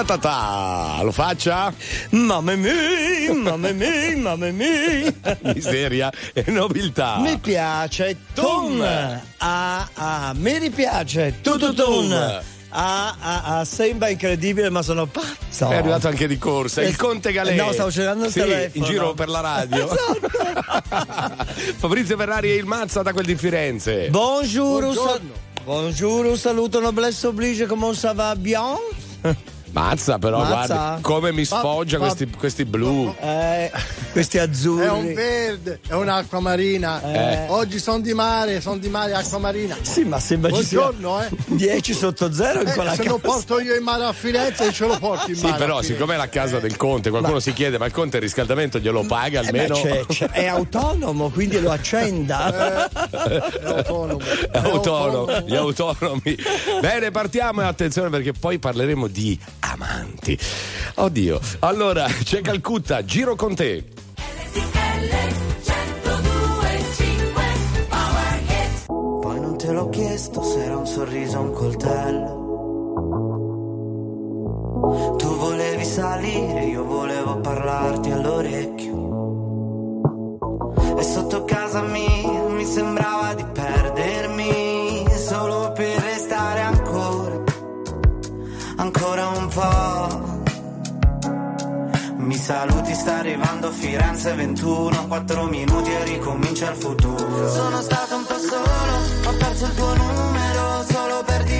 Ta ta ta, lo faccia? Mamma mia, mamma mia, mamma mia. Miseria e nobiltà. Mi piace Tun. Ah, ah, mi ripiace Tututun. Ah, ah, ah, sembra incredibile, ma sono pazzo. È arrivato anche di corsa. Il Conte Galè. no, stavo cercando il sì, telefono. in giro per la radio. Fabrizio Ferrari e il Mazza da quel di Firenze. Buongiorno. bonjour, un saluto noblesse oblige, comment ça va bien? Mazza, però, Mazza. guarda come mi sfoggia Ma- questi, questi blu. Eh, questi azzurri. È un verde, è un'acqua marina. Eh. Oggi sono di mare, sono di mare acqua marina. Sì, ma sembra ci sia Buongiorno, eh. 10 sotto zero in Eh, quella se casa. lo porto io in mare a Firenze, ce lo porti in Sì, mare. però, a Firenze. siccome è la casa del Conte, qualcuno si chiede: ma il Conte il riscaldamento glielo paga Eh almeno? c'è- c'è- è autonomo, quindi lo accenda. È autonomo. È autonomo, gli autonomi. Bene, partiamo e attenzione perché poi parleremo di amanti. Oddio. Allora, c'è Calcutta, giro con te. Poi non te l'ho chiesto se era un sorriso o un coltello. Tu volevi salire, io volevo parlarti all'orecchio. E sotto casa mia mi sembrava di perdermi ancora un po'. Mi saluti, sta arrivando a Firenze 21 4 minuti e ricomincia il futuro Sono stato un po' solo, ho perso il tuo numero solo per dirtelo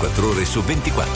24 ore su 24.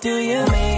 Do you mean?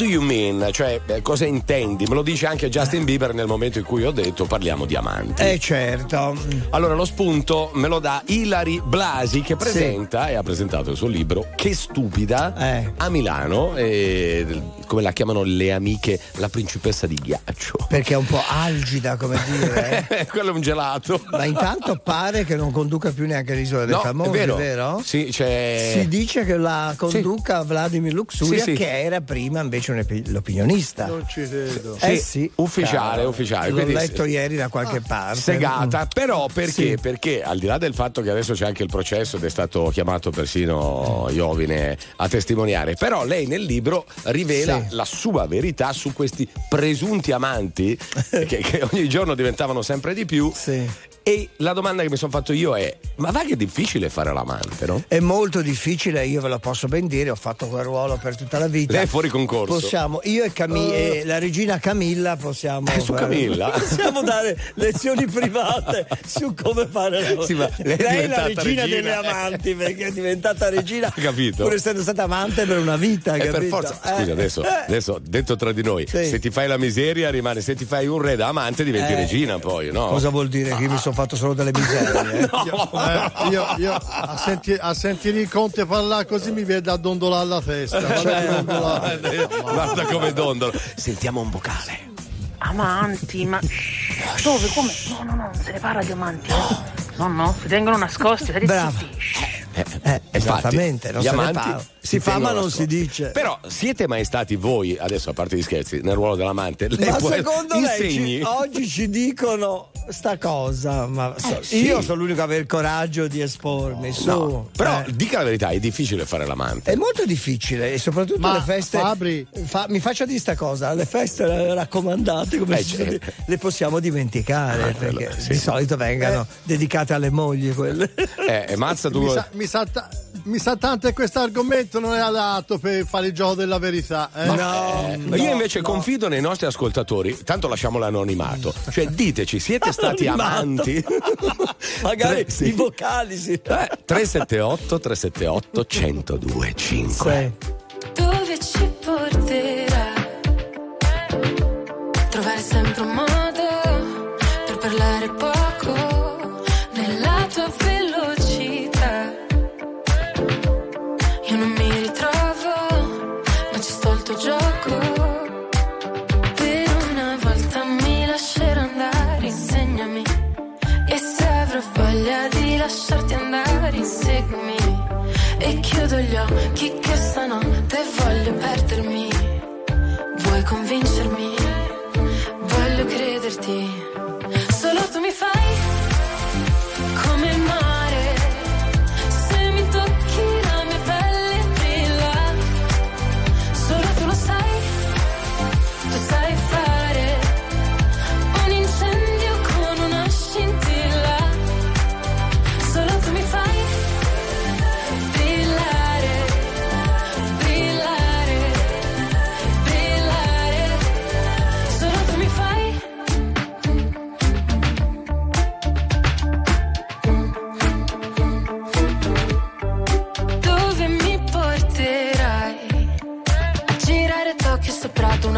Do you mean? Cioè, eh, cosa intendi? Me lo dice anche Justin Bieber nel momento in cui ho detto parliamo di amanti. Eh certo. Allora, lo spunto me lo dà Ilari Blasi che presenta e ha presentato il suo libro Che stupida Eh. a Milano, e, come la chiamano le amiche, la principessa di ghiaccio. Perché è un po' algida, come dire. eh. Quello è un gelato. Ma intanto pare che non conduca più neanche l'isola dei No, famosi, è vero? vero? Sì, c'è. Si dice che la conduca Vladimir Luxuria, Sì, sì. che era prima invece un epi- l'opinionista. Non ci credo. Eh Sì, sì, ufficiale, caro. ufficiale, L'ho quindi- letto ieri da qualche parte. segata, però perché? Sì. Perché al di là del fatto che adesso c'è anche il processo ed è stato chiamato persino Iovine a testimoniare, però lei nel libro rivela La sua verità su questi presunti amanti che, che ogni giorno diventavano sempre di più. Sì. E la domanda che mi sono fatto io è: ma va che è difficile fare l'amante, no? È molto difficile, io ve lo posso ben dire, ho fatto quel ruolo per tutta la vita. Lei è fuori concorso. Possiamo, io e, Cami- e la regina Camilla possiamo. Eh, su Camilla? Possiamo dare lezioni private su come fare la Sì, ma lei è la diventata regina, regina. delle amanti perché è diventata regina. Ha capito? Pur essendo stata amante per una vita, E capito? per forza, Eh, scusa, adesso, eh. adesso detto tra di noi, Sì. se ti fai la miseria rimane, se ti fai un re da amante diventi Eh. regina poi, no? Cosa vuol dire che io mi sono fatto solo delle miserie? eh? Eh, io, io a, senti- a sentire il conte parlare così mi viene da dondolare la testa. Guarda che dondolare. Guarda come dondolo. Sentiamo un vocale. Amanti, ma dove? Come? No, no, no, non se ne parla di amanti. eh. No, no, si tengono nascosti, Brava. zitti. Eh, Eh, infatti, esattamente, non gli se ne amanti parla. Si fa, ma non si dice. Però siete mai stati voi, adesso a parte gli scherzi, nel ruolo dell'amante? Lei Ma può- secondo lei insegni? ci- oggi ci dicono sta cosa, ma so- Eh, sì. io sono l'unico a avere il coraggio di espormi. Su. No, però Eh. dica la verità, è difficile fare l'amante. È molto difficile e soprattutto Ma, le feste. Fabri- Fa- mi faccia dire sta cosa: le feste raccomandate, come Eh, si certo. dice, le possiamo dimenticare Ah, quello, perché sì. di solito vengano dedicate alle mogli quelle. Eh, e mazza tu. Mi sa, mi sa mi sa tanto che questo argomento non è adatto per fare il gioco della verità. eh. Eh, io invece confido nei nostri ascoltatori, tanto lasciamo l'anonimato. Cioè, diteci, siete stati amanti? Magari Tre- sì. i vocali sì. Eh, 378 378 1025. Dove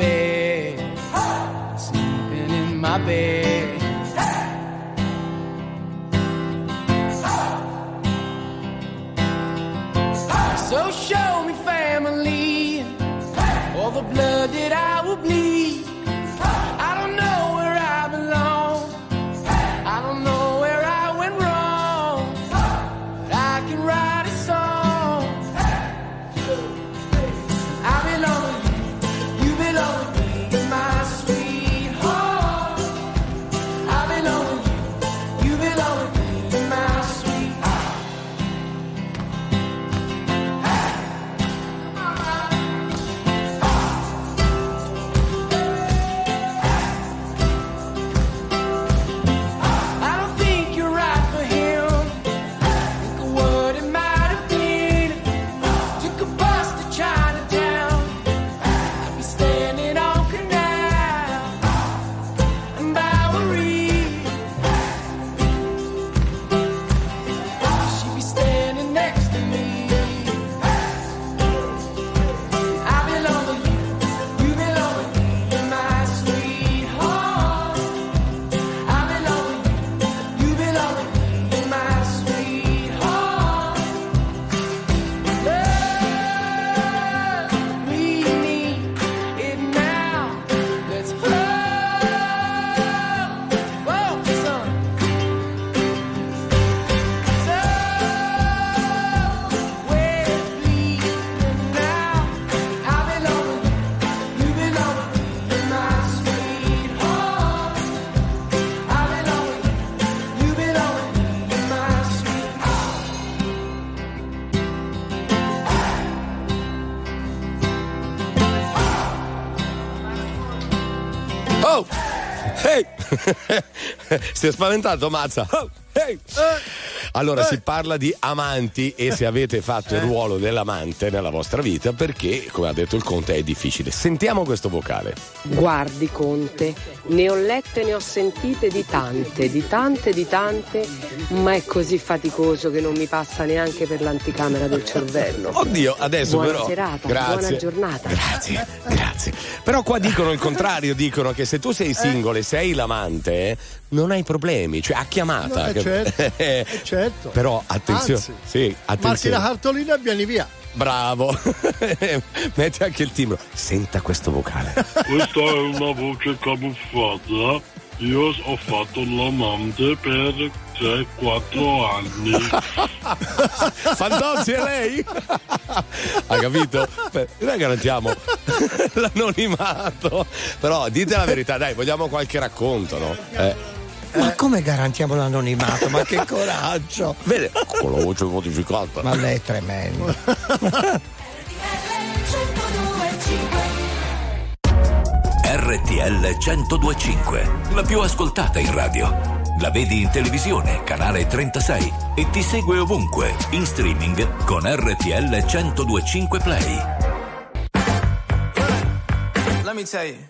Bed. Sleeping in my bed. Si è spaventato, mazza. Oh, ehi. Allora si parla di amanti e se avete fatto il ruolo dell'amante nella vostra vita perché, come ha detto il Conte, è difficile. Sentiamo questo vocale. Guardi Conte, ne ho lette, ne ho sentite di tante, di tante, di tante, ma è così faticoso che non mi passa neanche per l'anticamera del cervello. Oddio, adesso Buona però. serata, grazie. buona giornata. Grazie, grazie. Però qua dicono il contrario, dicono che se tu sei single e sei l'amante, eh, non hai problemi, cioè a chiamata. No, eh, che- certo, eh, certo. Però attenzione, Anzi, sì, Marchi attenzione. la cartolina e vieni via. Bravo. Metti anche il timbro. Senta questo vocale. Questa è una voce camuffata. Io ho fatto l'amante per 3-4 anni. Fantozzi è lei? Ha capito? Beh, noi garantiamo l'anonimato. Però dite la verità, dai, vogliamo qualche racconto, no? Eh, Ma come garantiamo l'anonimato? Ma che coraggio! vede, con la voce modificata. Ma lei è tremendo. RTL 1025, la più ascoltata in radio. La vedi in televisione, canale 36 e ti segue ovunque, in streaming con RTL 1025 Play. Let me tell. You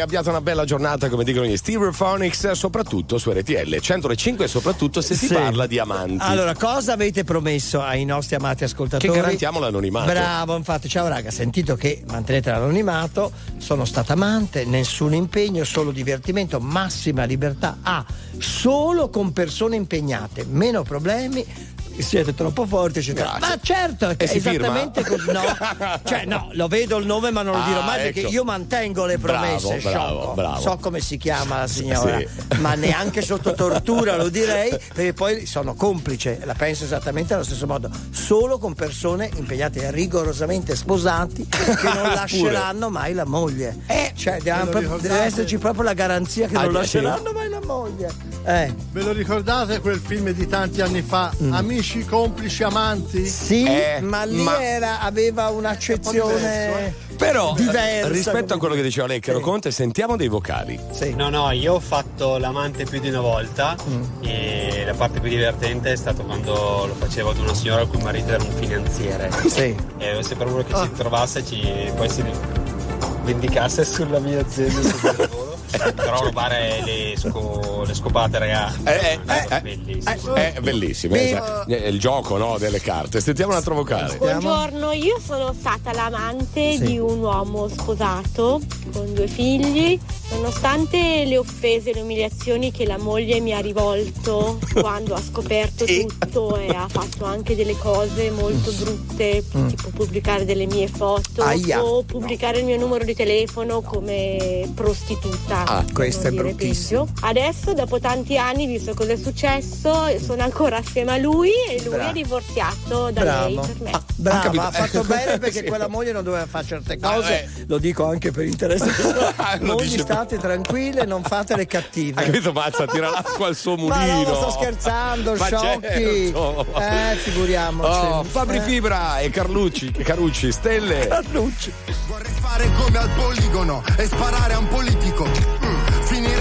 Abbiate una bella giornata come dicono gli Stereophonics, soprattutto su RTL 105 e soprattutto se si Sì. parla di amanti. Allora, cosa avete promesso ai nostri amati ascoltatori? Che garantiamo l'anonimato. Bravo, infatti, ciao raga, sentito che mantenete l'anonimato, sono stata amante, nessun impegno, solo divertimento, massima libertà. Ah, solo con persone impegnate, meno problemi. Siete troppo forti, eccetera. Grazie. Ma certo, è E si firma? esattamente così. No, cioè, no, lo vedo il nome, ma non lo Ah, dirò mai perché ecco. io mantengo le promesse. Bravo, bravo, sciocco. bravo. So come si chiama la signora, Sì. ma neanche sotto tortura lo direi, perché poi sono complice, la penso esattamente allo stesso modo, solo con persone impegnate rigorosamente sposati che non lasceranno mai la moglie. cioè, deve, lo proprio- deve esserci proprio la garanzia che Ah, non sì. lasceranno mai la moglie. Eh. Ve lo ricordate quel film di tanti anni fa? Amici, complici, amanti? Sì, Eh, ma lì ma- era, aveva un'accezione Però diversa. rispetto a quello che diceva Lecchero Sì. Conte, sentiamo dei vocali. Sì. No, no, io ho fatto l'amante più di una volta e la parte più divertente è stato quando lo facevo ad una signora il cui marito era un finanziere. Sì. E se per uno che ci trovasse ci poi si vendicasse sulla mia azienda sul mio lavoro. Però rubare le, sco- le scopate, raga, Eh, eh, è eh, bellissimo. È bellissimo, Beh, esatto. È il gioco no, delle carte. Sentiamo un altro vocale. Buongiorno, io sono stata l'amante Sì. di un uomo sposato con due figli. Nonostante le offese e le umiliazioni che la moglie mi ha rivolto quando ha scoperto tutto e ha fatto anche delle cose molto brutte, tipo pubblicare delle mie foto Aia. o pubblicare il mio numero di telefono come prostituta. Ah, questo è bruttissimo. peggio. Adesso, dopo tanti anni, visto cosa è successo, sono ancora assieme a lui e lui Bravo. è divorziato da lei Bravo, per me. Ah, brava, capito. ha fatto bene perché Sì. quella moglie non doveva fare certe cose. eh. Lo dico anche per interesse. Ah, dice- state tranquille, non fate le cattive. Hai capito, Mazza? Tira l'acqua al suo Ma mulino. no, sto scherzando, Ma sciocchi. certo. Eh, figuriamoci. Oh, Fabri Eh. Fibra e Carlucci, Carucci, Stelle. Carlucci. Vorrei fare come al poligono e sparare a un politico.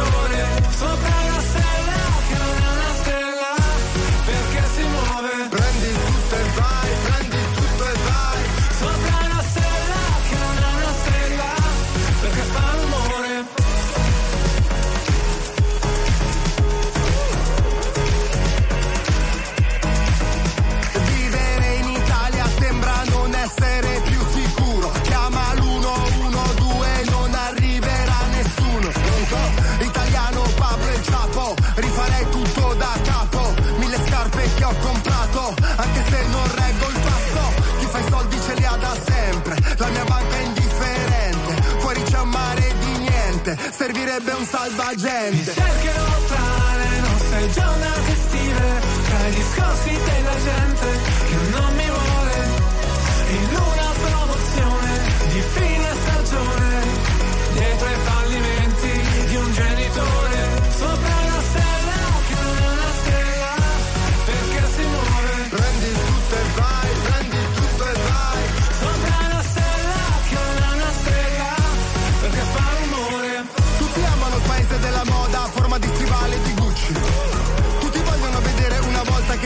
un genitore, niente, servirebbe un salvagente. cercherò tra le nostre giornate estive, tra i discorsi della gente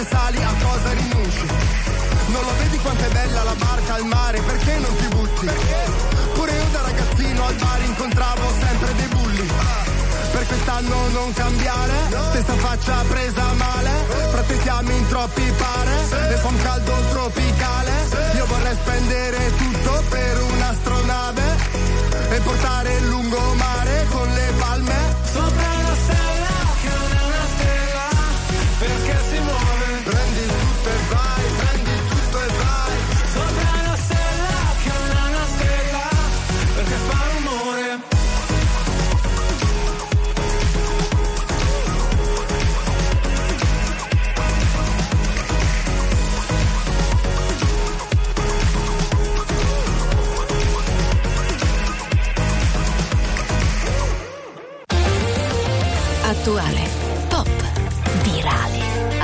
sali a cosa rinunci. Non lo vedi quanto è bella la barca al mare, perché non ti butti? Pure io da ragazzino al bar incontravo sempre dei bulli. Per quest'anno non cambiare, stessa faccia presa male. Frate siamo in troppi pare, e fa un caldo tropicale. Io vorrei spendere tutto per un'astronave e portare il lungomare con le palme.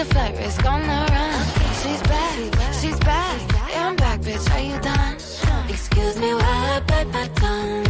A flight risk on the run. She's back, she's back. Yeah, I'm back, bitch. Are you done? Excuse me while I bite my tongue.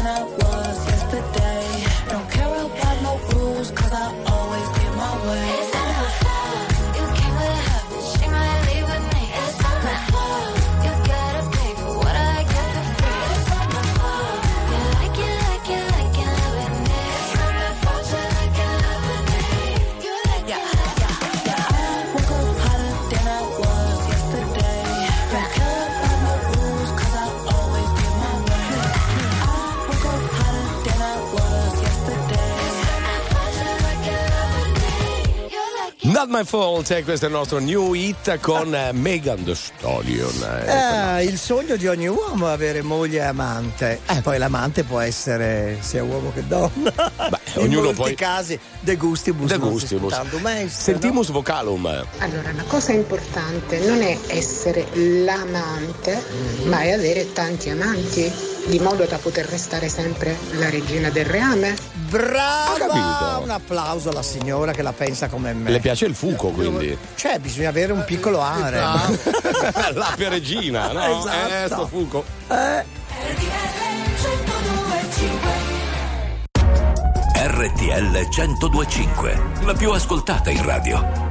Not my fault, eh, questo è il nostro new hit con eh, Megan Thee Stallion. eh. Eh, il sogno di ogni uomo è avere moglie e amante. Eh. Poi l'amante può essere sia uomo che donna. In ognuno molti poi- casi de gustibus. De gustibus. Sentimus vocalum. Allora, una cosa importante non è essere l'amante, ma è avere tanti amanti, di modo da poter restare sempre la regina del reame. Brava! capito. Un applauso alla signora che la pensa come me. Le piace il fuco, quindi. Cioè, bisogna avere un piccolo are. L'ape regina, no? Esatto. Eh, sto fuco. RTL 1025, la più ascoltata in radio.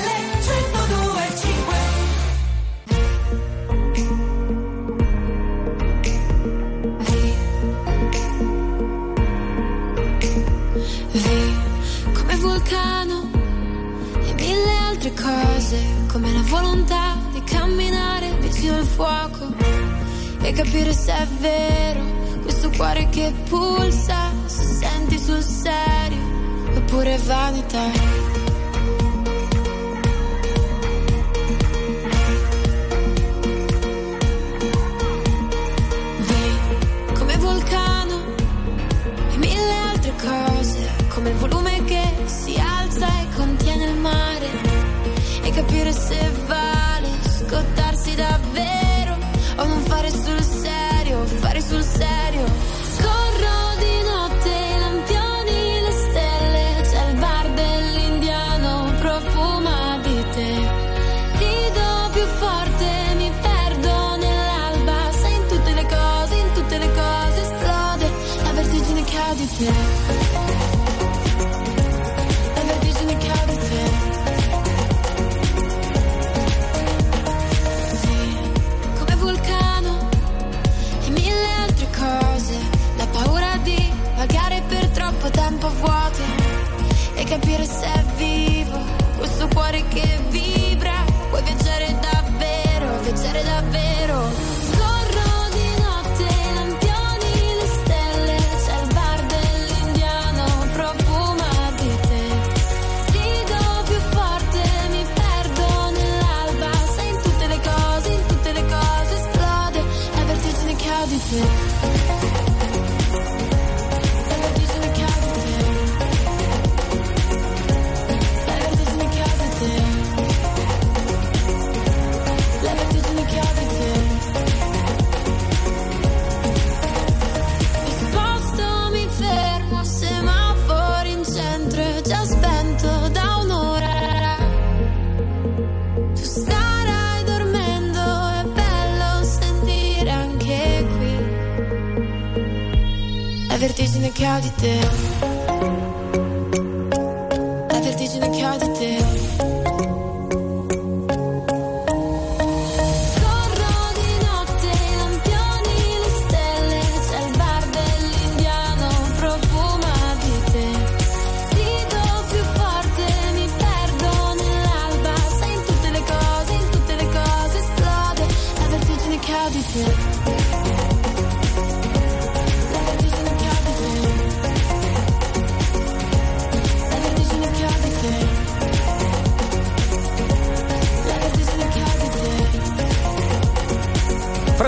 cuore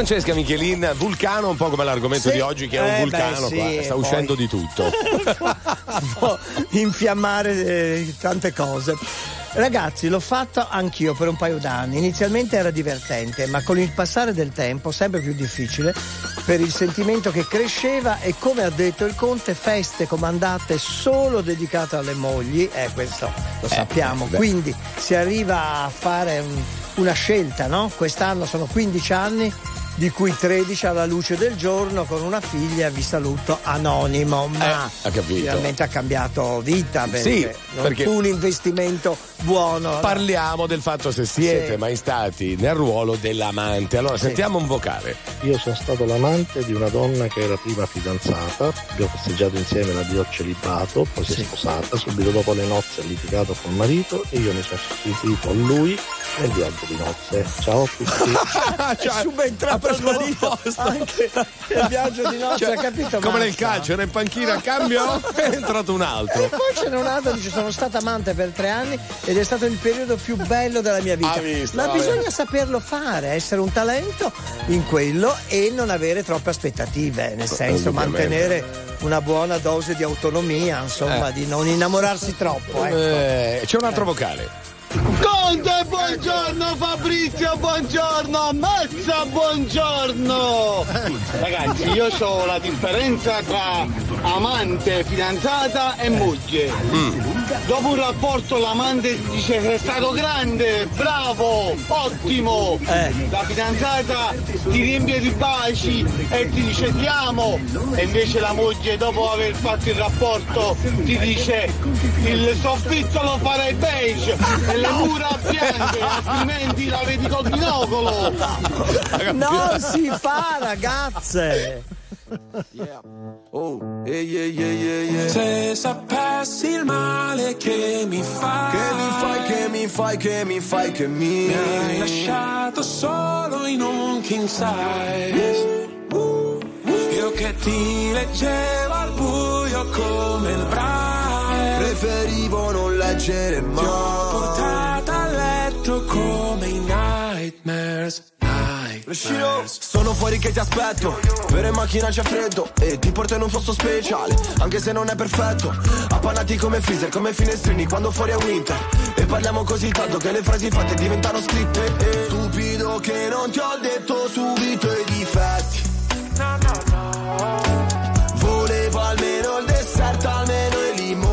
Francesca Michelin, vulcano, un po' come l'argomento Sì. di oggi, che è un Eh, vulcano. beh, qua. sì, Sta poi- uscendo di tutto. può infiammare eh, tante cose. Ragazzi, l'ho fatto anch'io per un paio d'anni. Inizialmente era divertente, ma con il passare del tempo sempre più difficile per il sentimento che cresceva e come ha detto il Conte, feste comandate solo dedicate alle mogli, eh questo lo sappiamo. beh. Quindi si arriva a fare un- una scelta, no? Quest'anno sono 15 anni di cui 13 alla luce del giorno con una figlia, vi saluto, anonimo, ma Eh, ha finalmente ha cambiato vita perché, Sì, non perché- fu un investimento buono. Parliamo del fatto se siete Sì. mai stati nel ruolo dell'amante. Allora, Sì. sentiamo un vocale. Io sono stato l'amante di una donna che era prima fidanzata, abbiamo festeggiato insieme l'addio al celibato, poi si è sposata, subito dopo le nozze ha litigato col marito e io mi sono sostituito a lui nel viaggio di nozze. Ciao a tutti. è subentrato il marito anche nel viaggio di nozze, Cioè, ha capito? come nel Mazza? calcio, era in panchina, cambio, è entrato un altro. E poi ce n'è un altro, dice sono stata amante per tre anni ed è stato il periodo più bello della mia vita. Visto, Ma bisogna saperlo fare, essere un talento in quello e non avere troppe aspettative, nel senso Indubbiamente. mantenere una buona dose di autonomia, insomma, Eh. di non innamorarsi troppo. Ecco. Eh, c'è un altro vocale. Conte, buongiorno Fabrizio, buongiorno Ammazza, buongiorno! Ragazzi, io so la differenza tra amante, fidanzata e moglie. Dopo un rapporto l'amante dice sei stato grande, bravo, ottimo. La fidanzata ti riempie di baci e ti dice ti amo. E invece la moglie dopo aver fatto il rapporto ti dice il soffitto lo farei beige le mura bianche, altrimenti la vedi col binocolo. Non si fa, ragazze! Oh, yeah, yeah, yeah, yeah, yeah. Se sapessi il male che mi fai, Che mi fai, che mi fai, che mi fai, che mi mi hai lasciato solo in un king size. Io che ti leggevo al buio come il braille. Preferivo non leggere mai. Come i nightmares. Nightmares. Sono fuori che ti aspetto Per in macchina c'è freddo E ti porto in un posto speciale Anche se non è perfetto Appannati come freezer, come finestrini Quando fuori è winter E parliamo così tanto che le frasi fatte diventano scritte e Stupido che non ti ho detto subito i difetti Volevo almeno il dessert, almeno i limoncelli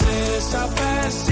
Wow, se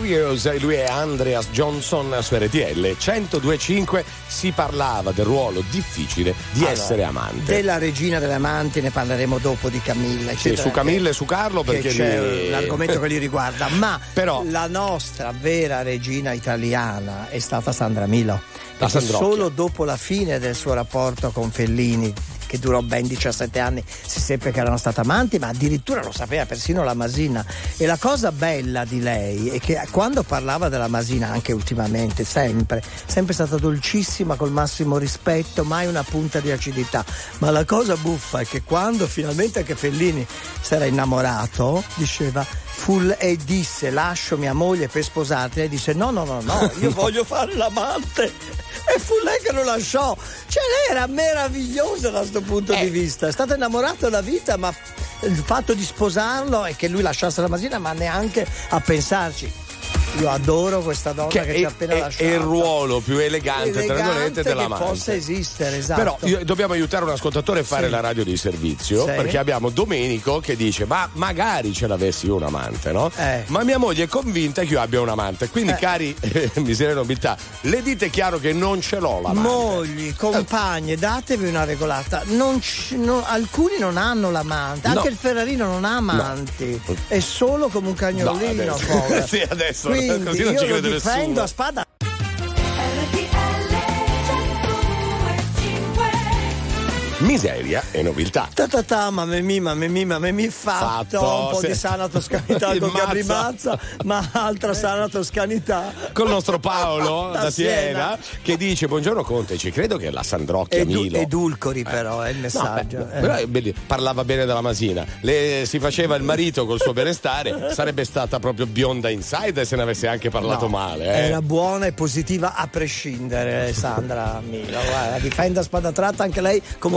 E lui è Andreas Johnson su RTL 1025. Si parlava del ruolo difficile di Allora, essere amante. Della regina delle amanti ne parleremo dopo di Camilla. Sì, eccetera, su Camilla e su Carlo perché c'è li- un argomento che li riguarda, ma Però- la nostra vera regina italiana è stata Sandra Milo. Solo dopo la fine del suo rapporto con Fellini che durò ben 17 anni, si seppe che erano stati amanti, ma addirittura lo sapeva persino la Masina. E la cosa bella di lei è che quando parlava della Masina, anche ultimamente, sempre, sempre stata dolcissima, col massimo rispetto, mai una punta di acidità. Ma la cosa buffa è che quando finalmente anche Fellini si era innamorato, diceva fu l- e disse lascio mia moglie per sposarti lei disse no no no no io voglio fare l'amante. E fu lei che lo lasciò. Cioè lei era meravigliosa da questo punto Eh. di vista. È stata innamorata da vita ma il fatto di sposarlo e che lui lasciasse la Masina ma neanche a pensarci io adoro questa donna che, Che ci è, ha appena è- lasciato è il ruolo più elegante, tra Elegante virgolette, che dell'amante. possa esistere esatto Però io- dobbiamo aiutare un ascoltatore a fare Sì. la radio di servizio Sì. perché abbiamo Domenico che dice ma magari ce l'avessi io un amante no? Eh. ma mia moglie è convinta che io abbia un amante quindi Eh. cari miseria e nobiltà le dite chiaro che non ce l'ho l'amante Mogli, compagne, datevi una regolata. Non ci- no- alcuni non hanno l'amante, No. anche il Ferrarino non ha amanti, è solo come un No, cagnolino. adesso- povero. sì, adesso Quindi così non io ci lo crede difendo nessuno. a spada. Miseria e nobiltà Ta ta ta, mamma mamma mamma fatto, Fatto, un po' di sana toscanità Il con Gabri Mazza. Ma altra sana toscanità. col nostro Paolo Da da Siena, Siena. che dice buongiorno Conte ci credo che la Sandrocchia Edu- Milo edulcori però è il No, messaggio. beh, eh. parlava bene della Masina. Le- si faceva il marito col suo benestare, sarebbe stata proprio bionda inside se ne avesse anche parlato No, male. eh. Era buona e positiva a prescindere, Sandra Milo. Guarda, difende a spada tratta anche lei come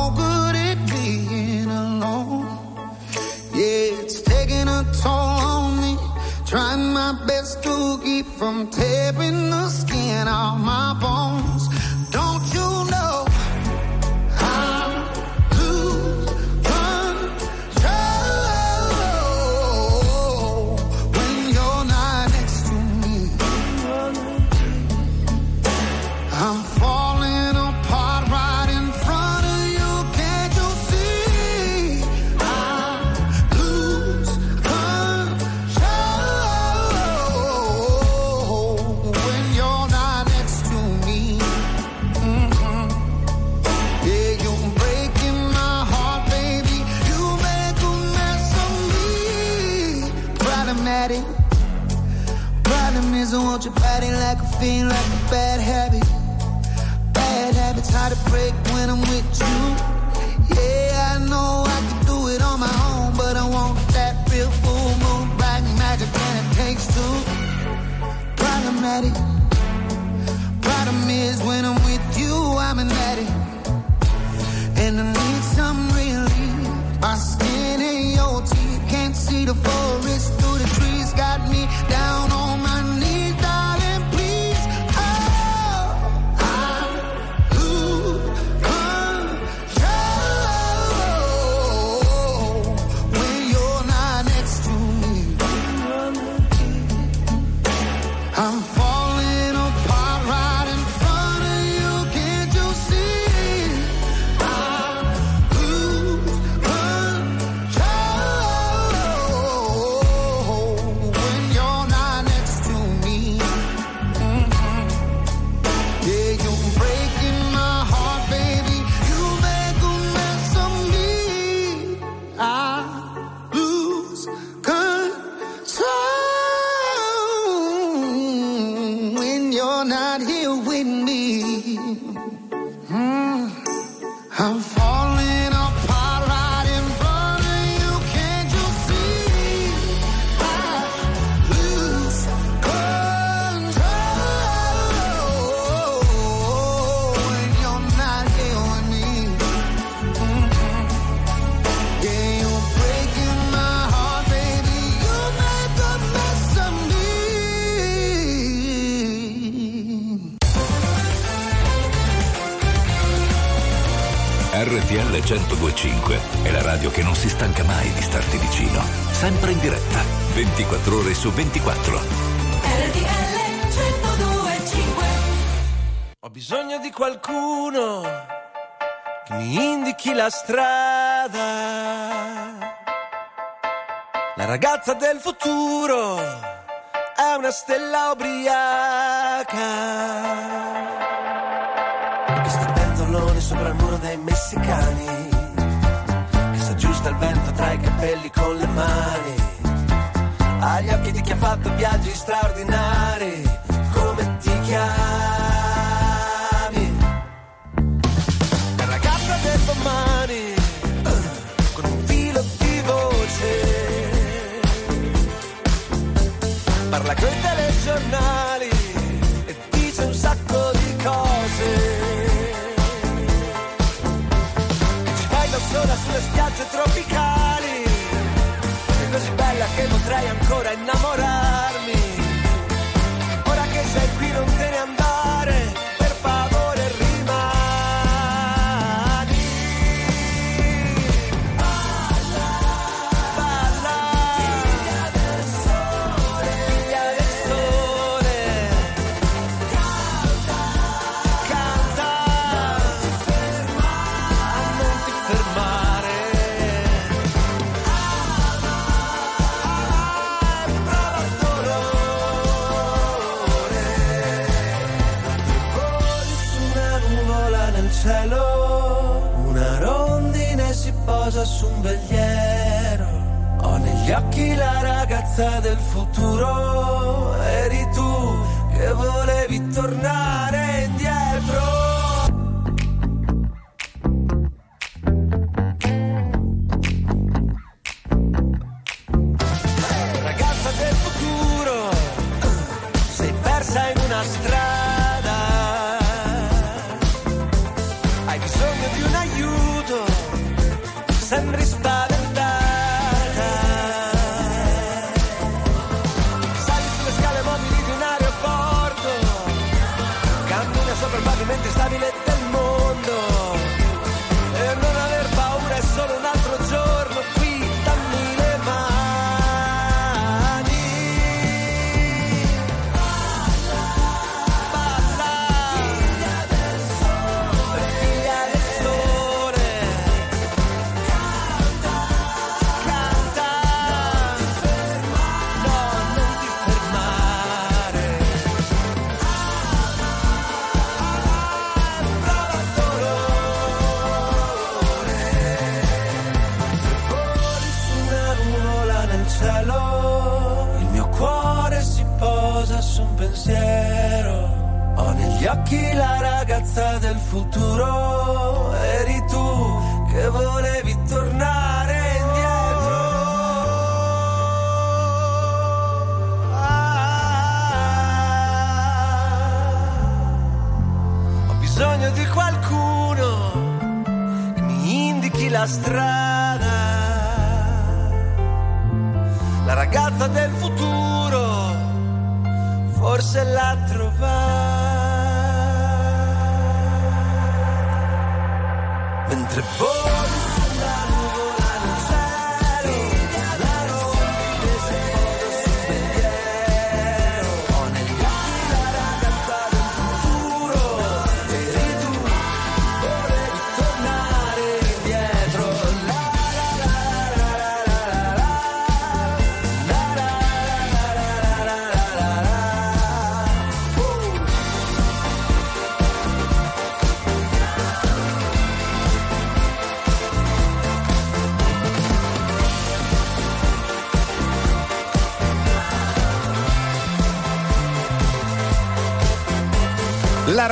from tearing the skin off RTL 1025 è la radio che non si stanca mai di starti vicino. Sempre in diretta, 24 ore su 24. RTL 1025 Ho bisogno di qualcuno che mi indichi la strada. La ragazza del futuro è una stella ubriaca. Pentolone sopra il muro dei messicani. Che si aggiusta il vento tra i capelli con le mani. Ha gli occhi di chi ha fatto viaggi straordinari. Come ti chiami? La ragazza del domani. Con un filo di voce. Parla coi telegiornali. Sola sulle spiagge tropicali. Sei così bella che potrei ancora innamorarmi. Negli occhi la ragazza del futuro,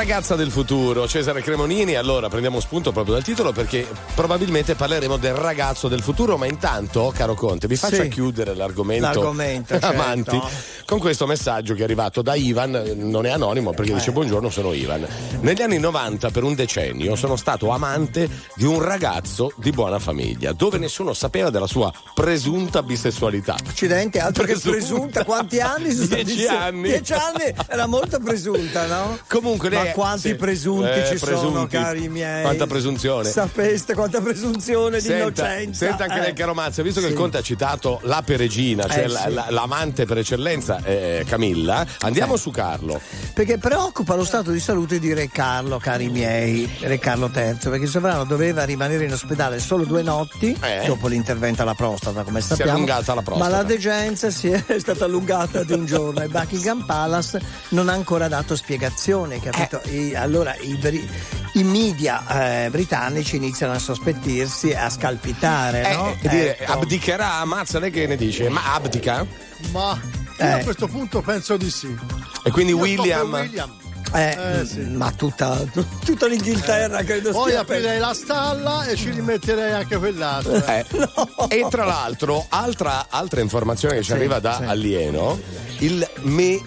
ragazza del futuro, Cesare Cremonini. Allora prendiamo spunto proprio dal titolo perché probabilmente parleremo del ragazzo del futuro. Ma intanto, caro Conte, vi faccia Sì. chiudere l'argomento, L'argomento, certo. amanti con questo messaggio che è arrivato da Ivan. Non è anonimo perché dice. Buongiorno, sono Ivan. Negli anni 90, per un decennio, sono stato amante di un ragazzo di buona famiglia, dove nessuno sapeva della sua presunta bisessualità. Accidenti, altro Presunta. che presunta, quanti anni? sono Dieci insieme? anni. Dieci anni era molto presunta, no? Comunque, Ma lei Ma quanti sì. presunti Eh, ci sono, presunti. cari miei. Quanta presunzione. Sapeste quanta presunzione di Senta, innocenza. senta anche Eh. lei, caro Mazza, visto che Sì. il Conte ha citato l'ape regina, cioè Eh, sì. la- l'amante per eccellenza eh, Camilla, andiamo su Carlo. Perché preoccupa lo stato di salute di Re Carlo, cari miei, Re Carlo III, perché il sovrano doveva rimanere in ospedale solo due notti Eh. dopo l'intervento alla prostata, come Si è sappiamo. allungata la prostata. Ma la degenza si è stata allungata di un giorno e Buckingham Palace non ha ancora dato spiegazioni, capito? Eh. I- allora i, i media eh, britannici iniziano a sospettirsi e a scalpitare, Eh, no? e dire, Ecco. abdicherà, Mazza, lei che ne dice? Ma abdica? Ma io a Eh. questo punto penso di sì. E quindi Io William... Eh, Eh, sì. Ma tutta, tutta l'Inghilterra credo Poi stia per- aprirei la stalla e ci rimetterei anche quell'altra. Eh, E tra l'altro, altra, altra informazione che ci Sì, arriva da sì. alieno, il Me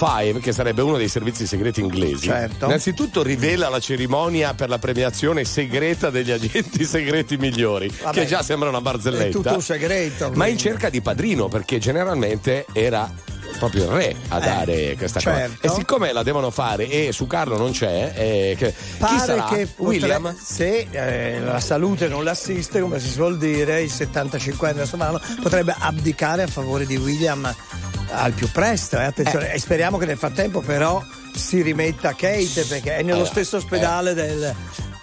5, che sarebbe uno dei servizi segreti inglesi, Certo. innanzitutto rivela la cerimonia per la premiazione segreta degli agenti segreti migliori, Vabbè, che già sembra una È barzelletta. tutto un segreto. ma in quindi. cerca di padrino, perché generalmente era proprio il re a Eh, dare questa certo. cosa. E siccome la devono fare e su Carlo non c'è, eh, che- chi Pare sarà? che William? potrebbe- se eh, la salute non l'assiste, come si suol dire, il 75enne sovrano potrebbe abdicare a favore di William al più presto. eh, attenzione. E speriamo che nel frattempo, però, si rimetta Kate perché è nello Allora, stesso ospedale del,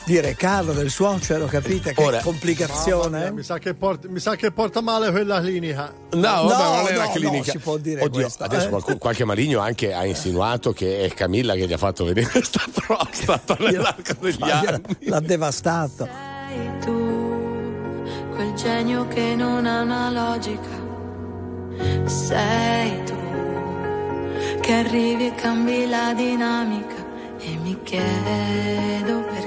di Re Carlo, del suocero, capite? Che Ora- Mamma complicazione. mia, eh? mi, sa che porta, mi sa che porta male quella clinica. No, vabbè, No, non è no, una no, clinica. si può dire Oddio, questo, adesso eh. qualcu- qualche maligno anche ha insinuato che è Camilla che gli ha fatto vedere questa prostata nell'arco degli Ma anni. L'ha devastato. Sei tu, quel genio che non ha una logica. Sei tu, che arrivi e cambi la dinamica. E mi chiedo perché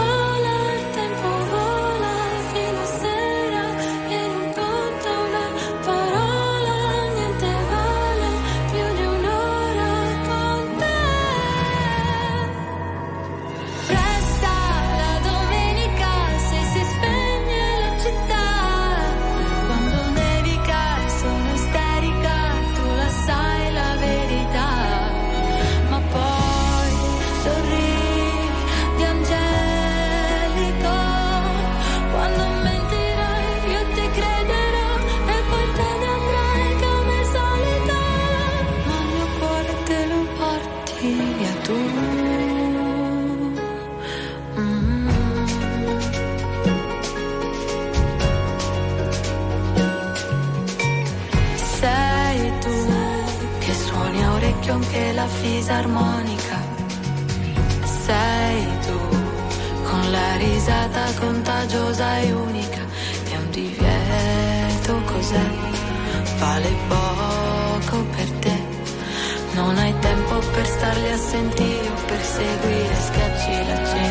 fisarmonica. Sei tu con la risata contagiosa e unica. È un divieto cos'è? Vale poco per te. Non hai tempo per starli a sentire o per seguire. Schiacci l'acceleratore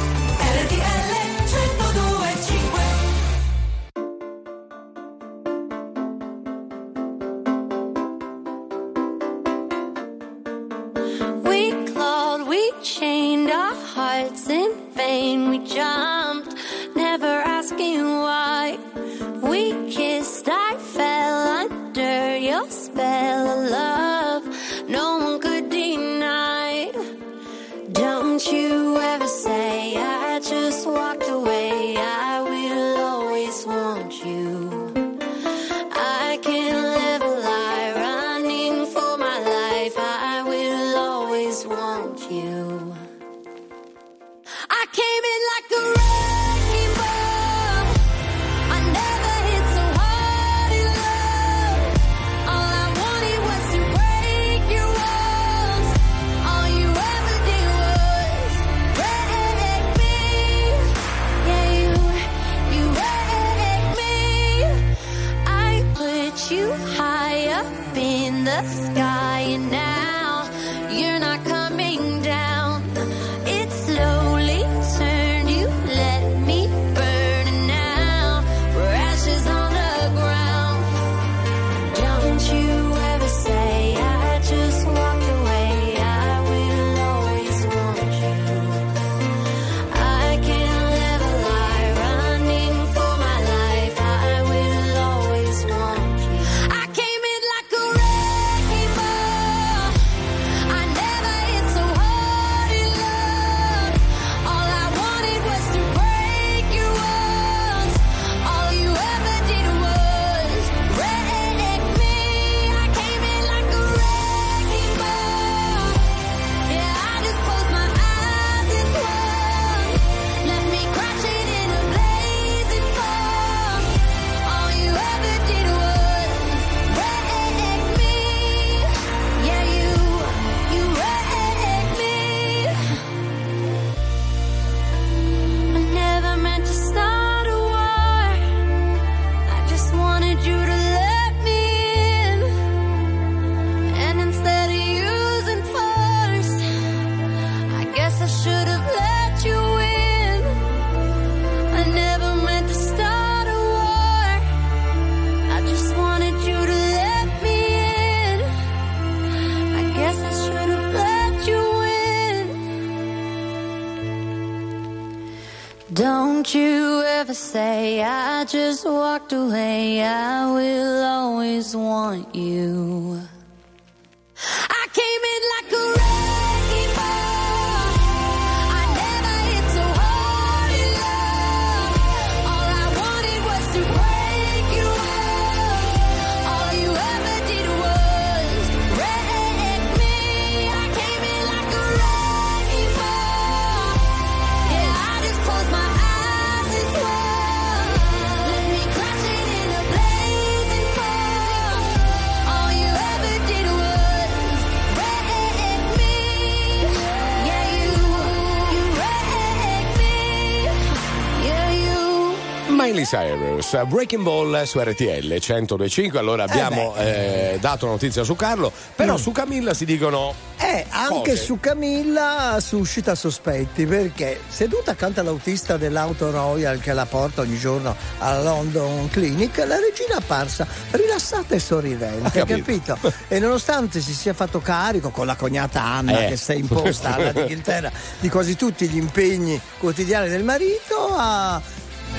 Cyrus, Breaking Ball su RTL 1025. Allora abbiamo eh, dato notizia su Carlo, però su Camilla si dicono. Eh, anche Cose. su Camilla suscita sospetti perché seduta accanto all'autista dell'auto Royal che la porta ogni giorno alla London Clinic, la regina è apparsa rilassata e sorridente, Ha capito. capito? E nonostante si sia fatto carico con la cognata Anna Eh. che si è imposta alla d'Inghilterra di quasi tutti gli impegni quotidiani del marito, ha-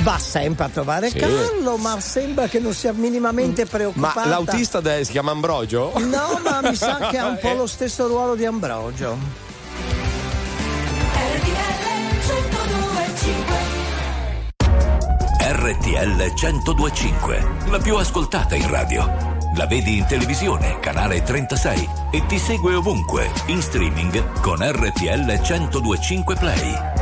va sempre a trovare Sì. Carlo, ma sembra che non sia minimamente Ma preoccupata. l'autista de- si chiama Ambrogio? No, ma mi sa che ha un po' Eh. lo stesso ruolo di Ambrogio. RTL 1025, la più ascoltata in radio. La vedi in televisione, canale 36 e ti segue ovunque, in streaming con RTL 1025 Play.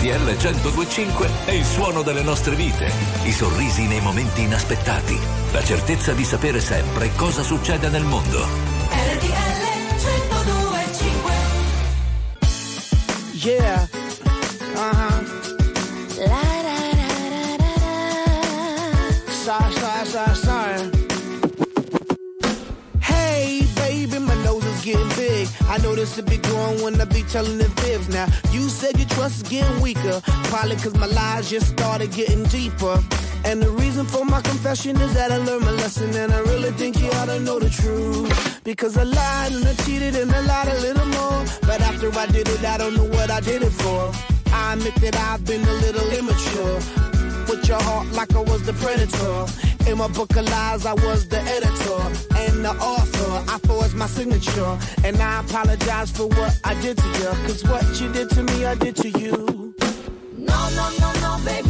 RTL 1025 è il suono delle nostre vite, i sorrisi nei momenti inaspettati, la certezza di sapere sempre cosa succede nel mondo. RTL 1025 Yeah. Uh-huh. Sorry, sorry, sorry, sorry. Hey, baby, my nose is getting big. I know this will be growing when I be telling the fibs. Now, you said your trust is getting weaker. Probably cause my lies just started getting deeper. And the reason for my confession is that I learned my lesson and I really think you ought to know the truth. Because I lied and I cheated and I lied a little more. But after I did it, I don't know what I did it for. I admit that I've been a little immature. With your heart like I was the predator. In my book of lies, I was the editor and the author. I forged my signature. And I apologize for what I did to you. Cause what you did to me, I did to you. No, no, no, no, baby,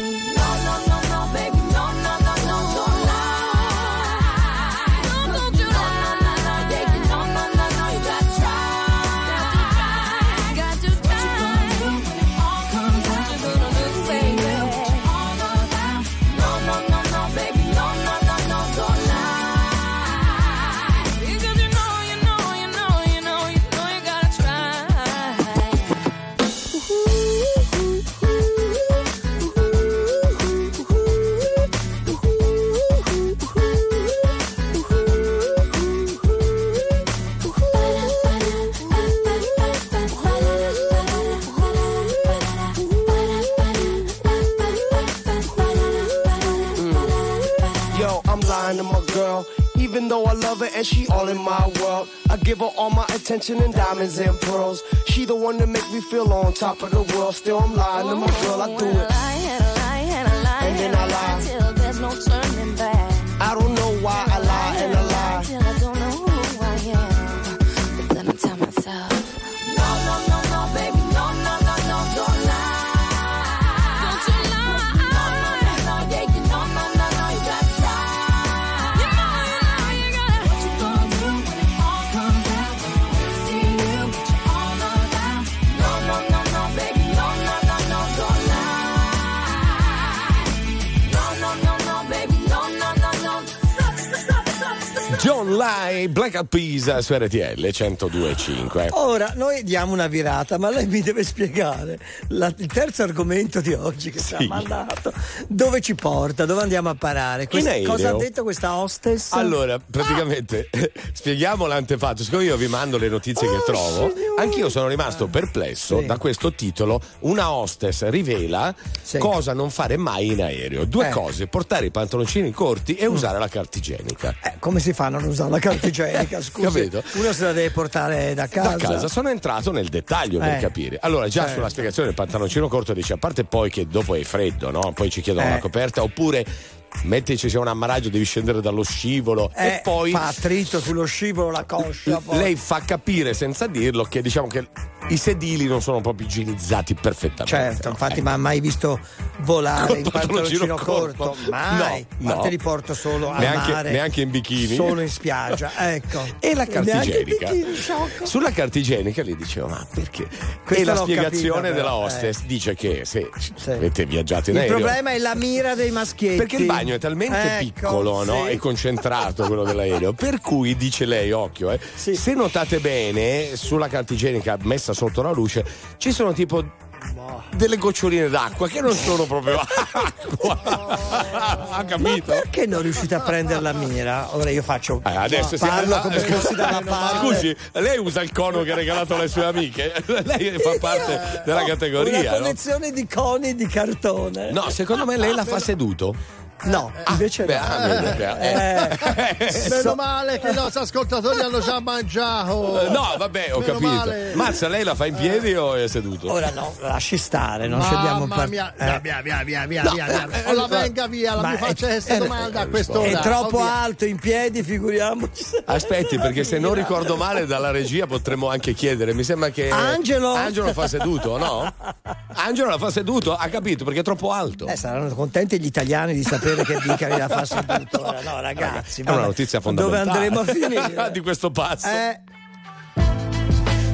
Even though I love her and she all in my world, I give her all my attention and diamonds and pearls. She the one that make me feel on top of the world. Still I'm lying to my girl, I do it. And then I lie. Till there's no turning John Lai, Black Eyed Peas su RTL 102.5. Ora noi diamo una virata, ma lei mi deve spiegare la- il terzo argomento di oggi che ci ha Sì. mandato. Dove ci porta? Dove andiamo a parare? Quest- aereo. cosa ha detto questa hostess? Allora, praticamente spieghiamo l'antefatto. Siccome io vi mando le notizie Oh, che trovo, anch'io sono rimasto perplesso da questo titolo. Una hostess rivela cosa non fare mai in aereo. Due Eh. cose: portare i pantaloncini corti e usare la carta igienica. Eh, come si fa non usare la carta igienica? Scusi, Capito? uno se la deve portare da casa. Da casa sono entrato nel dettaglio per Eh. capire. Allora, già Certo. sulla spiegazione del pantaloncino corto dice: a parte poi che dopo è freddo, no? Poi ci chiedono Eh. la coperta, oppure metti ci sia un ammaraggio, devi scendere dallo scivolo Eh, e poi fa attrito sullo scivolo la coscia. poi. lei fa capire senza dirlo che diciamo che i sedili non sono proprio igienizzati perfettamente. Certo, infatti, ma mai visto volare in pantaloncino corto? corto? Mai. No, Ma no. te li porto solo al Neanche- mare. neanche in bikini? Solo in spiaggia, ecco. E la carta igienica? bikini. Sulla carta igienica gli dicevo, ma perché? Questa e la spiegazione capita, però, della eh. hostess dice che se avete viaggiato in Il aereo. problema è la mira dei maschietti. Perché il bagno è talmente Ecco, piccolo no? sì. e concentrato quello dell'aereo, per cui dice lei, occhio, eh, se notate bene, sulla carta igienica messa sotto la luce ci sono tipo delle goccioline d'acqua che non sono proprio acqua. ha capito? Perché non riuscite a prendere la mira? Ora io faccio. Eh, adesso si- parlo ah, come fossi dalla parte. Scusi, lei usa il cono che ha regalato alle sue amiche? lei fa parte della Una categoria, no? collezione di coni di cartone. No, secondo me lei la fa seduto. No, invece beh, no. ah, vedi, beh, Eh, Meno male che i nostri ascoltatori hanno già mangiato. Eh, No, vabbè, ho Meno capito. male. Mazza, lei la fa in piedi o è seduto? Ora no, lasci stare, non scendiamo Mamma par- mia, eh. via, via, via, via, No, via, via. eh, O la eh, venga via, la ma mi è- faccia questa eh, domanda a È quest'ora. troppo Oh, alto in piedi, figuriamoci. Aspetti, perché se non ricordo male dalla regia potremmo anche chiedere. Mi sembra che Angelo? Angelo la fa seduto, no? Angelo la fa seduto, ha capito perché è troppo alto. Eh, saranno contenti gli italiani di sapere che dica che la fa seduto. Ora, no, ragazzi, È una notizia Dove fondamentale. andremo a finire? di questo passo. Eh,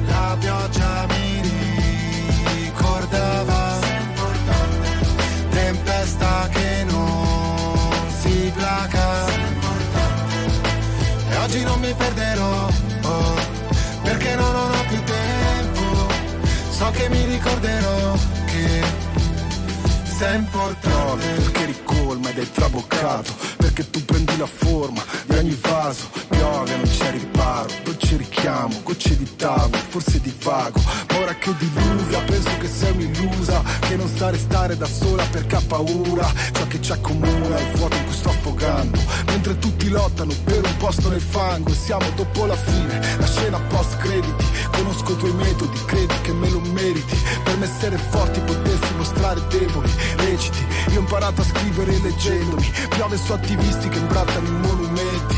La pioggia mi ricordava Tempesta che non si placa E oggi non mi perderò oh, Perché non ho più tempo So che mi ricorderò sei importante perché ricolma ed è traboccato perché tu prendi la forma di ogni vaso piove non c'è riparo dolce richiamo gocce di tavolo forse di vago ma ora che diluvia penso che sei un'illusa che non sa restare da sola perché ha paura. Ciò che ci accomuna è il vuoto in cui sto affogando. Mentre tutti lottano per un posto nel fango e siamo dopo la fine la scena post crediti. Conosco i tuoi metodi credi che me lo meriti. Per me essere forti potersi mostrare deboli reciti. Io ho imparato a scrivere leggendomi. Piove su attivisti che imbrattano i monumenti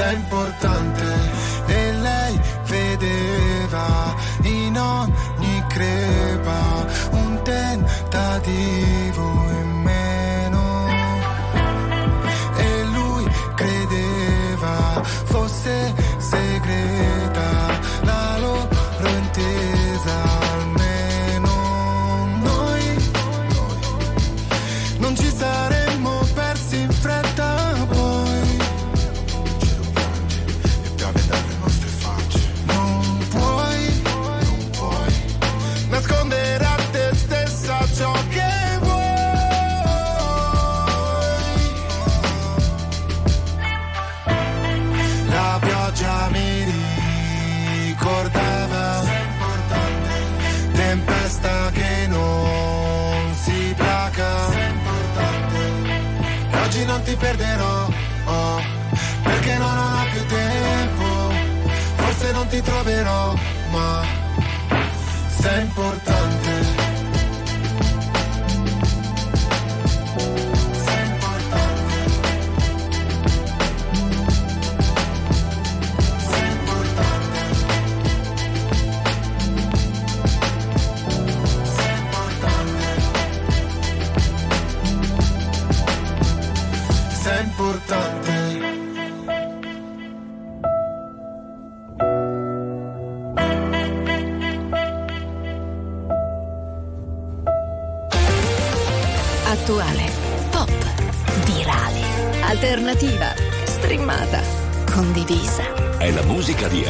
sei importante. E lei vedeva in ogni crepa Un tentativo in meno. E lui credeva fosse ritroverò, ma sei importante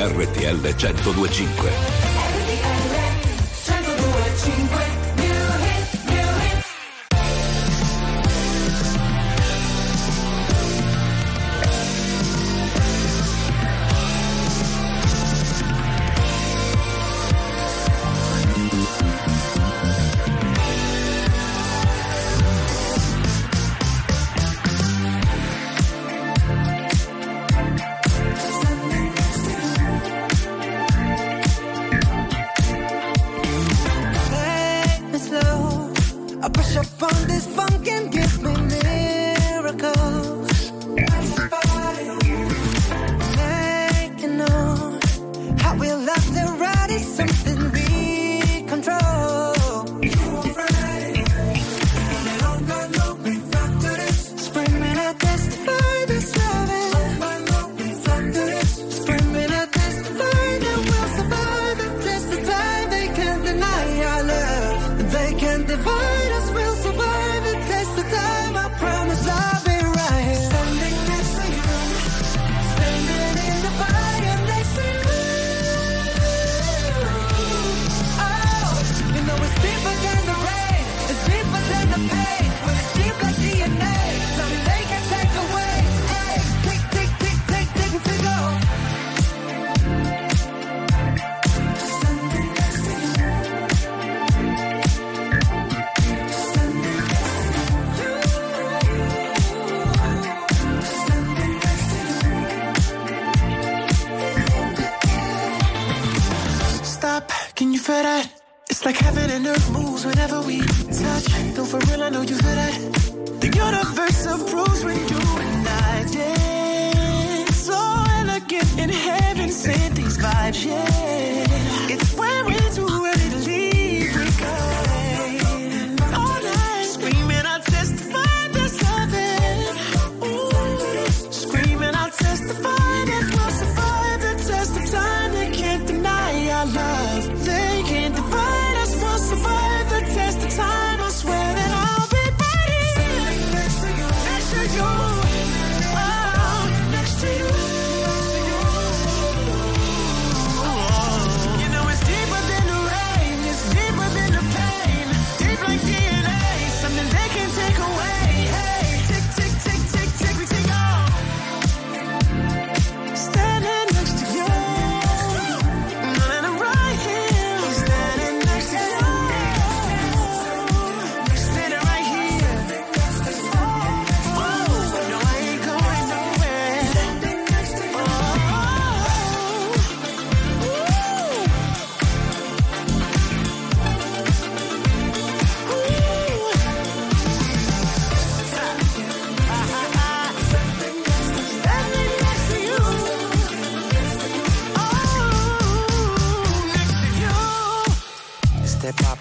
RTL 1025.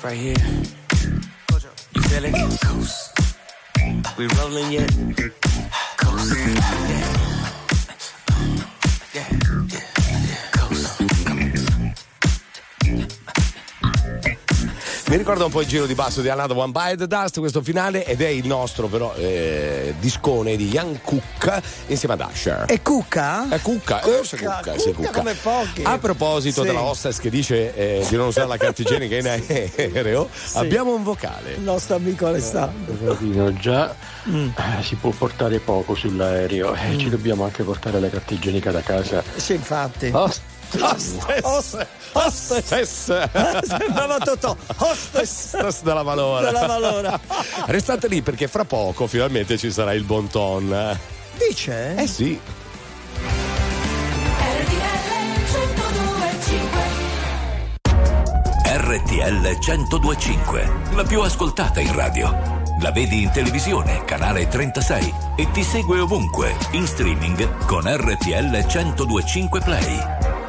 right here. You feel it? We rolling yet? Mi ricorda un po' il giro di basso di Another One By the Dust, questo finale, ed è il nostro però eh, discone di Ian Cook insieme ad Asher. E Cucca? È Cucca, eh, Cucca, eh, so Cucca, Cucca, Cucca. come pochi. A proposito sì. della hostess che dice eh, di non usare la carta igienica in aereo, sì. abbiamo un vocale. Il nostro amico Alessandro. Eh, già mm. si può portare poco sull'aereo, eh, mm. ci dobbiamo anche portare la carta igienica da casa. Sì, infatti. Host- Hostess. Hostess. Sembrava Totò. Hostess. Hostess della Valora. Della Valora. Restate lì perché fra poco finalmente ci sarà il bon ton. Dice? Eh sì. RTL 1025, la più ascoltata in radio. La vedi in televisione, canale 36 e ti segue ovunque, in streaming con RTL 1025 Play.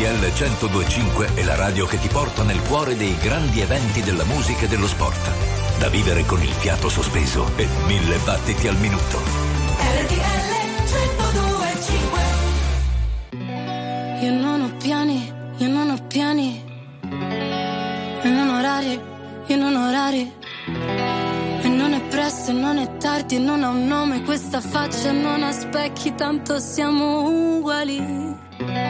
RTL 1025 è la radio che ti porta nel cuore dei grandi eventi della musica e dello sport. Da vivere con il fiato sospeso e mille battiti al minuto. RTL 1025 Io non ho piani, io non ho piani. E non orari, io non ho orari. E non è presto, non è tardi, non ha un nome questa faccia, non ha specchi, tanto siamo uguali.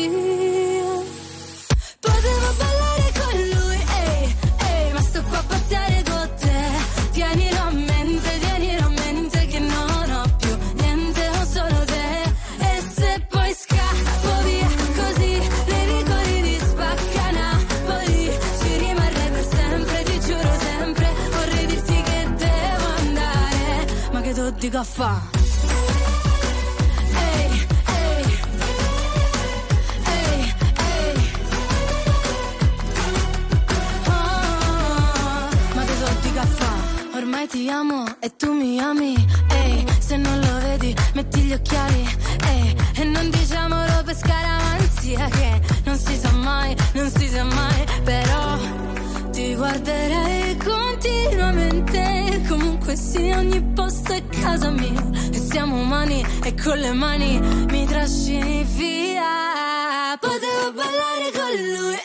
Ma che tu dico a fa'? Ah, ma che so di caffè? Ormai ti amo e tu mi ami. Ehi, se non lo vedi, metti gli occhiali. Ehi, e non diciamolo per scaramanzia che non si sa mai, non si sa mai. Però ti guarderei continuamente. Comunque sia, ogni è casa mia. E siamo umani e con le mani mi trascini via. Potevo ballare con lui,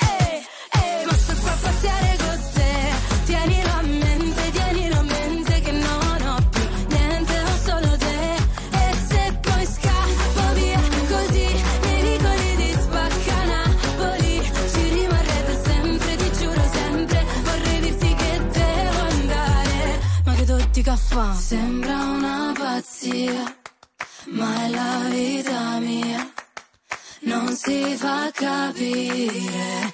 capire come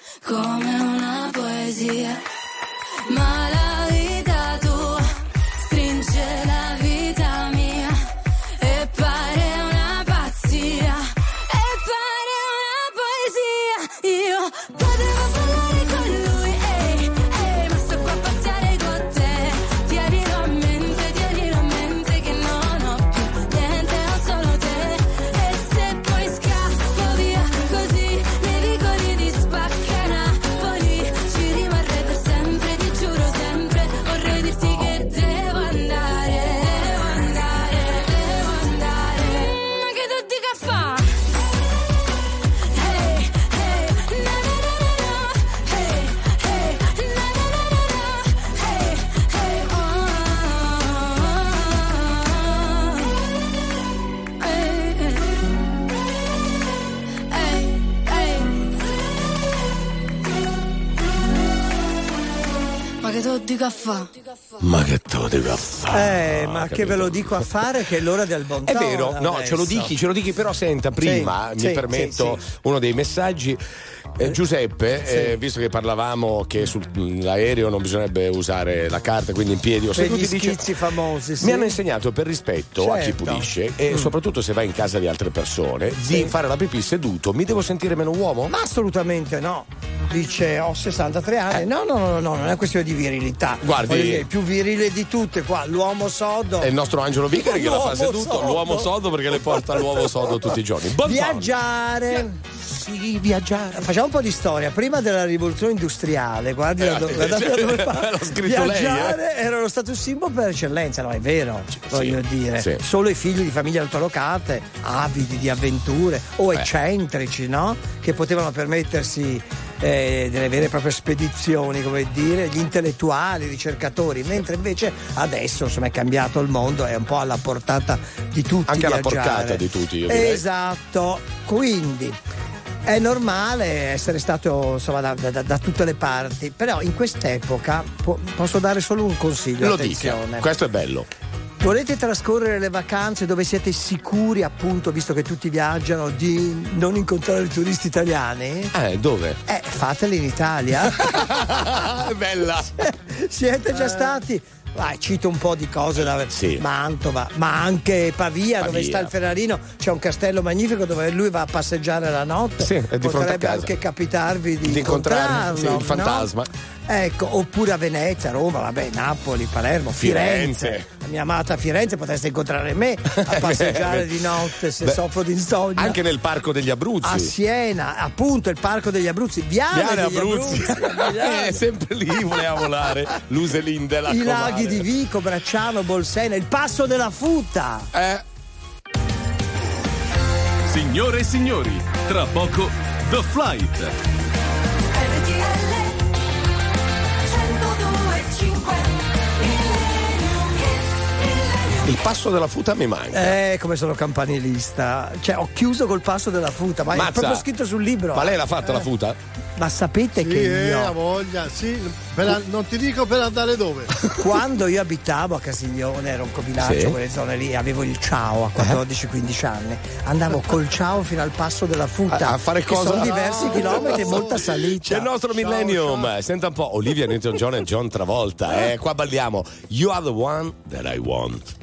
dico a fare che è l'ora del bon È vero, no, ce lo adesso. dichi, ce lo dichi, però senta, prima Sì, mi sì, permetto sì, uno dei messaggi. Eh, Giuseppe, Sì. eh, visto che parlavamo che sull'aereo non bisognerebbe usare la carta, quindi in piedi o seduti, gli dice, famosi, mi hanno insegnato per rispetto a chi Certo. pulisce e Mm. soprattutto se vai in casa di altre persone di fare la pipì seduto. Mi devo sentire meno uomo? Ma assolutamente no. Dice ho 63 anni. No, no, no, no, no, non è questione di virilità. Eh. Guardi- dire, più virile di tutte qua, l'uomo sodo. È il nostro Angelo Vicari che la fa L'uomo seduto, sodo. l'uomo sodo perché le porta l'uovo sodo tutti i giorni. Bon. Viaggiare. Sì, viaggiare. Facciamo un po' di storia. Prima della rivoluzione industriale, guardi da, do- Eh, guardate da dove l'ha scritto lei, Viaggiare era lo status symbol per eccellenza, no? È vero, voglio dire. sì. Solo i figli di famiglie altolocate, avidi di avventure o Eh. eccentrici, no? Che potevano permettersi eh, delle vere e proprie spedizioni, come dire, gli intellettuali, i ricercatori, mentre invece adesso insomma è cambiato il mondo, è un po' alla portata di tutti. Anche alla viaggiare. porcata di tutti. Esatto, quindi è normale essere stato insomma, da, da- da tutte le parti, però in quest'epoca po- posso dare solo un consiglio. Lo dica, attenzione. questo è bello. Volete trascorrere le vacanze dove siete sicuri, appunto, visto che tutti viaggiano, di non incontrare i turisti italiani? Eh, dove? Eh, fatele in Italia. Bella. Siete già stati? Vai, cito un po' di cose da Mantova, ma anche Pavia, dove Pavia. sta il Ferrarino, c'è un castello magnifico dove lui va a passeggiare la notte. Sì, è di Potrebbe anche capitarvi di, Di incontrarlo, sì, il fantasma. no? Ecco, oppure a Venezia, Roma, vabbè, Napoli, Palermo, Firenze. Firenze. La mia amata Firenze, potreste incontrare me a passeggiare di notte se Beh, soffro di insonnia. Anche nel parco degli Abruzzi. a Siena, appunto il parco degli Abruzzi, Viale, Viale degli Abruzzi. a Milano. Eh, sempre lì voleva volare. Luselin della I Comare. laghi di Vico, Bracciano, Bolsena, il passo della Futta. Eh. Signore e signori, tra poco The Flight. 情怀。Il passo della futa mi manca. Eh, come sono campanilista. Cioè, ho chiuso col passo della futa, ma Mazza. è proprio scritto sul libro. Ma lei l'ha fatta Eh. la futa? Ma sapete Sì, che eh, io. ha voglia, sì. Per a- non ti dico per andare dove. Quando io abitavo a Casiglione, ero un covilaggio, Sì. quelle zone lì, avevo il ciao a 14-15 anni. Andavo col ciao fino al passo della futa. A, a fare che cosa? Sono diversi chilometri e molta salita. C'è il nostro Millennium. Senta un po', Olivia Newton-John e John Travolta. Eh, qua balliamo. You are the one that I want.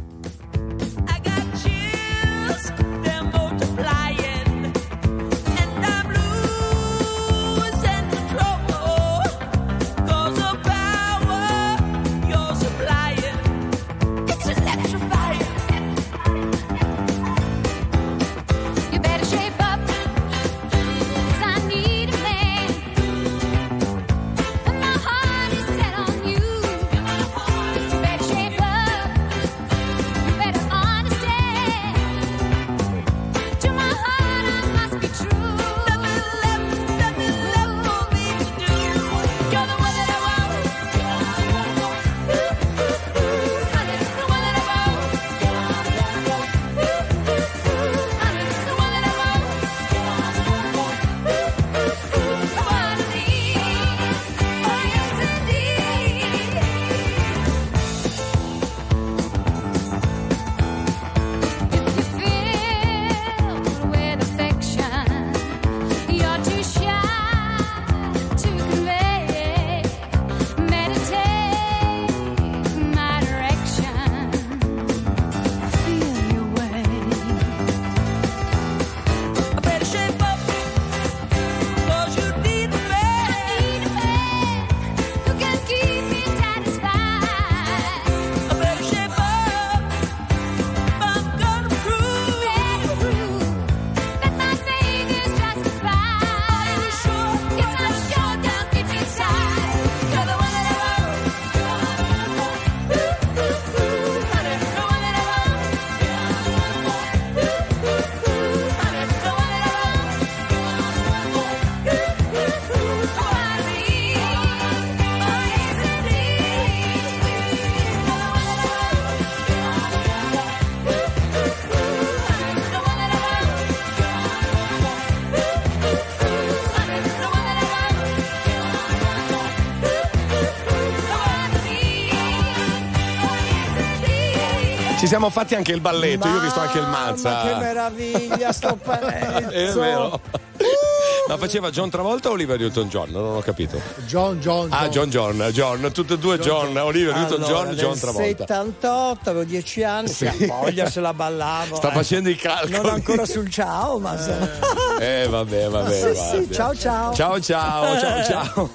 Siamo fatti anche il balletto, io ho visto anche il Mazza. Ma che meraviglia sto pezzo. È vero. Ma faceva John Travolta o Olivia Newton-John? Non ho capito. John, John, Ah, John John, John, tutte e due John, Olivia Newton-John, Allora, John nel Travolta. 78, avevo 10 anni, Sì. sì. voglia se la ballavo. Sta eh. facendo i calcoli. Non ancora sul ciao, ma Eh, vabbè, vabbè. Sì, vabbè. sì, ciao ciao. Ciao ciao, ciao ciao.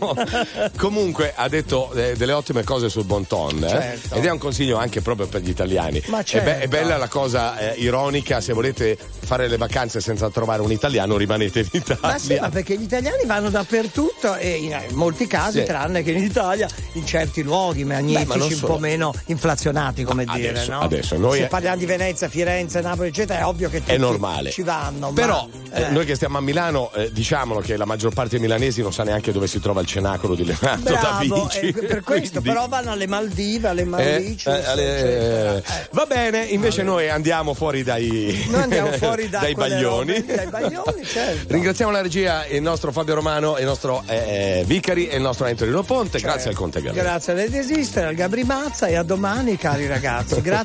Comunque ha detto eh, delle ottime cose sul bon ton eh? Certo. ed è un consiglio anche proprio per gli italiani. Ma È be- certo. è, bella la cosa eh, ironica, se volete fare le vacanze senza trovare un italiano rimanete in Italia. Ma sì, ma perché gli italiani vanno dappertutto e in, in molti casi, Sì. tranne che in Italia, in certi luoghi magnifici, Beh, ma un po' meno inflazionati, come dire. adesso- no? adesso noi- Se parliamo di Venezia, Firenze, Napoli, eccetera, è ovvio che tutti ci vanno. ma- Però eh, eh. noi che stiamo a Milano, eh, diciamolo che la maggior parte dei milanesi non sa neanche dove si trova il cenacolo di Leonardo da Bravo, Vinci. eh, per questo, Quindi- però vanno alle Maldive, alle Eh, Mauritius, eh, alle-. Eh. Va bene, invece noi andiamo fuori dai, Noi andiamo fuori da dai baglioni. robe, dai baglioni, certo. Ringraziamo la regia, il nostro Fabio Romano, il nostro eh, Vicari e il nostro Antonino Ponte. Certo. Grazie al Conte Galera. Grazie a Lady Esister, al Gabri Mazza e a domani, cari ragazzi. Grazie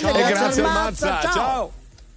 Ciao. E grazie, grazie Mazza. Mazza, ciao.